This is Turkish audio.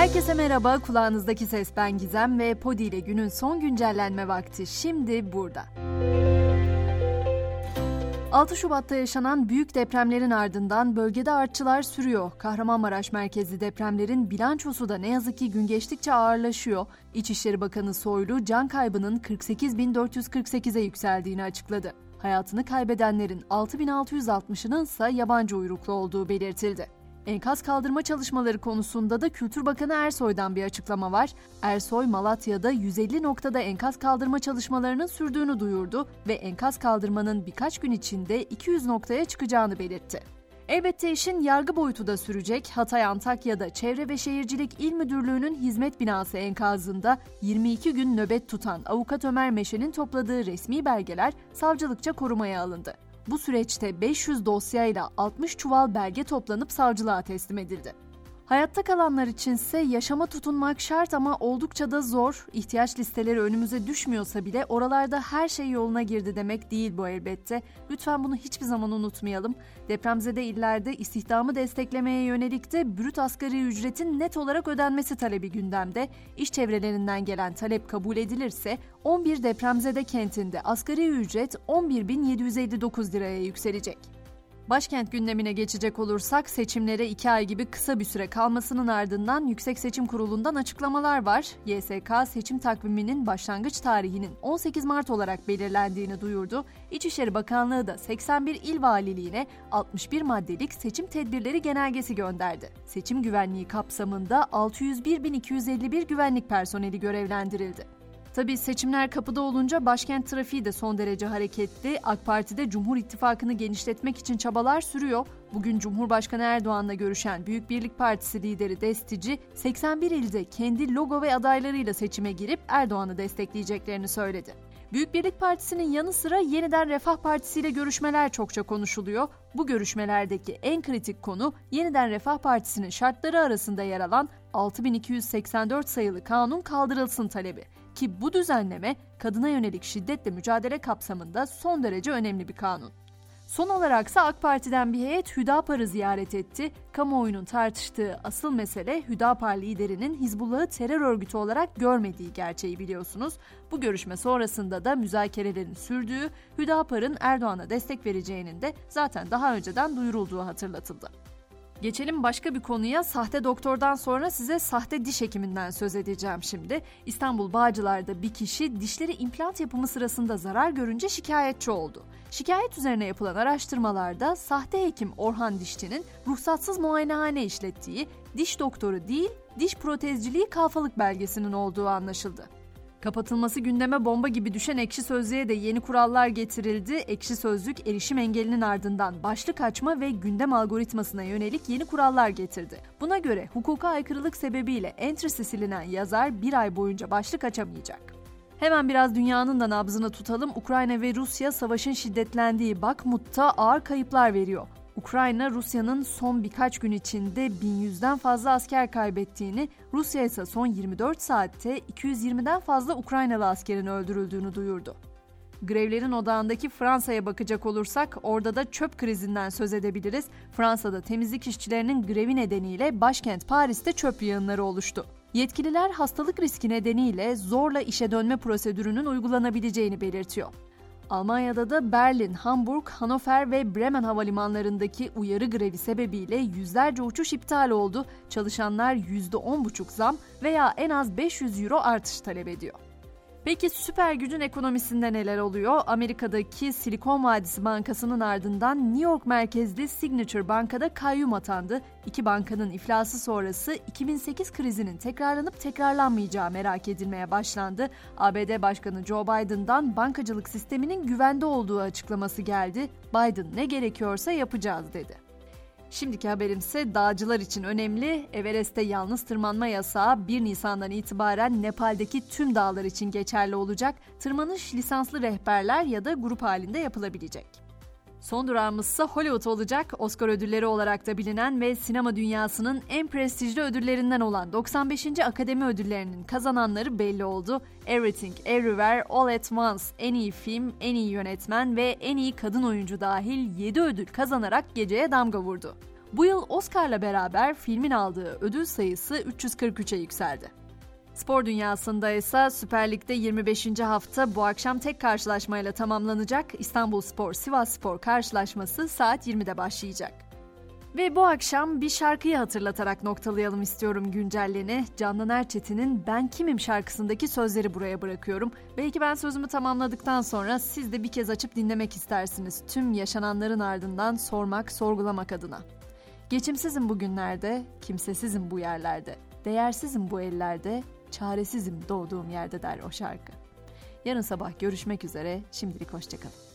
Herkese merhaba, kulağınızdaki ses ben Gizem ve Podi ile günün son güncellenme vakti şimdi burada. 6 Şubat'ta yaşanan büyük depremlerin ardından bölgede artçılar sürüyor. Kahramanmaraş merkezli depremlerin bilançosu da ne yazık ki gün geçtikçe ağırlaşıyor. İçişleri Bakanı Soylu can kaybının 48.448'e yükseldiğini açıkladı. Hayatını kaybedenlerin 6.660'ının ise yabancı uyruklu olduğu belirtildi. Enkaz kaldırma çalışmaları konusunda da Kültür Bakanı Ersoy'dan bir açıklama var. Ersoy, Malatya'da 150 noktada enkaz kaldırma çalışmalarının sürdüğünü duyurdu ve enkaz kaldırmanın birkaç gün içinde 200 noktaya çıkacağını belirtti. Elbette işin yargı boyutu da sürecek. Hatay Antakya'da Çevre ve Şehircilik İl Müdürlüğü'nün hizmet binası enkazında 22 gün nöbet tutan avukat Ömer Meşe'nin topladığı resmi belgeler savcılıkça korumaya alındı. Bu süreçte 500 dosyayla 60 çuval belge toplanıp savcılığa teslim edildi. Hayatta kalanlar içinse yaşama tutunmak şart ama oldukça da zor. İhtiyaç listeleri önümüze düşmüyorsa bile oralarda her şey yoluna girdi demek değil bu elbette. Lütfen bunu hiçbir zaman unutmayalım. Depremzede illerde istihdamı desteklemeye yönelik de brüt asgari ücretin net olarak ödenmesi talebi gündemde. İş çevrelerinden gelen talep kabul edilirse 11 depremzede kentinde asgari ücret 11.759 liraya yükselecek. Başkent gündemine geçecek olursak seçimlere iki ay gibi kısa bir süre kalmasının ardından Yüksek Seçim Kurulu'ndan açıklamalar var. YSK seçim takviminin başlangıç tarihinin 18 Mart olarak belirlendiğini duyurdu. İçişleri Bakanlığı da 81 il valiliğine 61 maddelik seçim tedbirleri genelgesi gönderdi. Seçim güvenliği kapsamında 601.251 güvenlik personeli görevlendirildi. Tabii seçimler kapıda olunca başkent trafiği de son derece hareketli. AK Parti'de Cumhur İttifakı'nı genişletmek için çabalar sürüyor. Bugün Cumhurbaşkanı Erdoğan'la görüşen Büyük Birlik Partisi lideri Destici, 81 ilde kendi logo ve adaylarıyla seçime girip Erdoğan'ı destekleyeceklerini söyledi. Büyük Birlik Partisi'nin yanı sıra yeniden Refah Partisi ile görüşmeler çokça konuşuluyor. Bu görüşmelerdeki en kritik konu yeniden Refah Partisi'nin şartları arasında yer alan 6284 sayılı kanun kaldırılsın talebi ki bu düzenleme kadına yönelik şiddetle mücadele kapsamında son derece önemli bir kanun. Son olaraksa AK Parti'den bir heyet Hüdapar'ı ziyaret etti. Kamuoyunun tartıştığı asıl mesele Hüdapar liderinin Hizbullah'ı terör örgütü olarak görmediği gerçeği biliyorsunuz. Bu görüşme sonrasında da müzakerelerin sürdüğü, Hüdapar'ın Erdoğan'a destek vereceğinin de zaten daha önceden duyurulduğu hatırlatıldı. Geçelim başka bir konuya. Sahte doktordan sonra size sahte diş hekiminden söz edeceğim şimdi. İstanbul Bağcılar'da bir kişi dişleri implant yapımı sırasında zarar görünce şikayetçi oldu. Şikayet üzerine yapılan araştırmalarda sahte hekim Orhan Dişçi'nin ruhsatsız muayenehane işlettiği, diş doktoru değil, diş protezciliği kalfalık belgesinin olduğu anlaşıldı. Kapatılması gündeme bomba gibi düşen Ekşi Sözlüğe de yeni kurallar getirildi. Ekşi Sözlük erişim engelinin ardından başlık açma ve gündem algoritmasına yönelik yeni kurallar getirdi. Buna göre hukuka aykırılık sebebiyle entry'si silinen yazar bir ay boyunca başlık açamayacak. Hemen biraz dünyanın da nabzını tutalım. Ukrayna ve Rusya savaşın şiddetlendiği Bakmut'ta ağır kayıplar veriyor. Ukrayna, Rusya'nın son birkaç gün içinde 1100'den fazla asker kaybettiğini, Rusya ise son 24 saatte 220'den fazla Ukraynalı askerin öldürüldüğünü duyurdu. Grevlerin odağındaki Fransa'ya bakacak olursak orada da çöp krizinden söz edebiliriz. Fransa'da temizlik işçilerinin grevi nedeniyle başkent Paris'te çöp yığınları oluştu. Yetkililer hastalık riski nedeniyle zorla işe dönme prosedürünün uygulanabileceğini belirtiyor. Almanya'da da Berlin, Hamburg, Hannover ve Bremen havalimanlarındaki uyarı grevi sebebiyle yüzlerce uçuş iptal oldu. Çalışanlar %10,5 zam veya en az 500 euro artış talep ediyor. Peki süper gücün ekonomisinde neler oluyor? Amerika'daki Silikon Vadisi Bankası'nın ardından New York merkezli Signature Banka'da kayyum atandı. İki bankanın iflası sonrası 2008 krizinin tekrarlanıp tekrarlanmayacağı merak edilmeye başlandı. ABD Başkanı Joe Biden'dan bankacılık sisteminin güvende olduğu açıklaması geldi. Biden ne gerekiyorsa yapacağız dedi. Şimdiki haberimse dağcılar için önemli. Everest'te yalnız tırmanma yasağı 1 Nisan'dan itibaren Nepal'deki tüm dağlar için geçerli olacak. Tırmanış lisanslı rehberler ya da grup halinde yapılabilecek. Son durağımız ise Hollywood olacak. Oscar ödülleri olarak da bilinen ve sinema dünyasının en prestijli ödüllerinden olan 95. Akademi Ödülleri'nin kazananları belli oldu. Everything, Everywhere, All at Once en iyi film, en iyi yönetmen ve en iyi kadın oyuncu dahil 7 ödül kazanarak geceye damga vurdu. Bu yıl Oscar'la beraber filmin aldığı ödül sayısı 343'e yükseldi. Spor dünyasında ise Süper Lig'de 25. hafta bu akşam tek karşılaşmayla tamamlanacak İstanbul Spor Sivas Spor karşılaşması saat 20'de başlayacak. Ve bu akşam bir şarkıyı hatırlatarak noktalayalım istiyorum güncelleni. Candan Erçetin'in Ben Kimim şarkısındaki sözleri buraya bırakıyorum. Belki ben sözümü tamamladıktan sonra siz de bir kez açıp dinlemek istersiniz. Tüm yaşananların ardından sormak, sorgulamak adına. Geçimsizim bugünlerde, kimsesizim bu yerlerde. Değersizim bu ellerde, çaresizim doğduğum yerde der o şarkı. Yarın sabah görüşmek üzere, şimdilik hoşçakalın.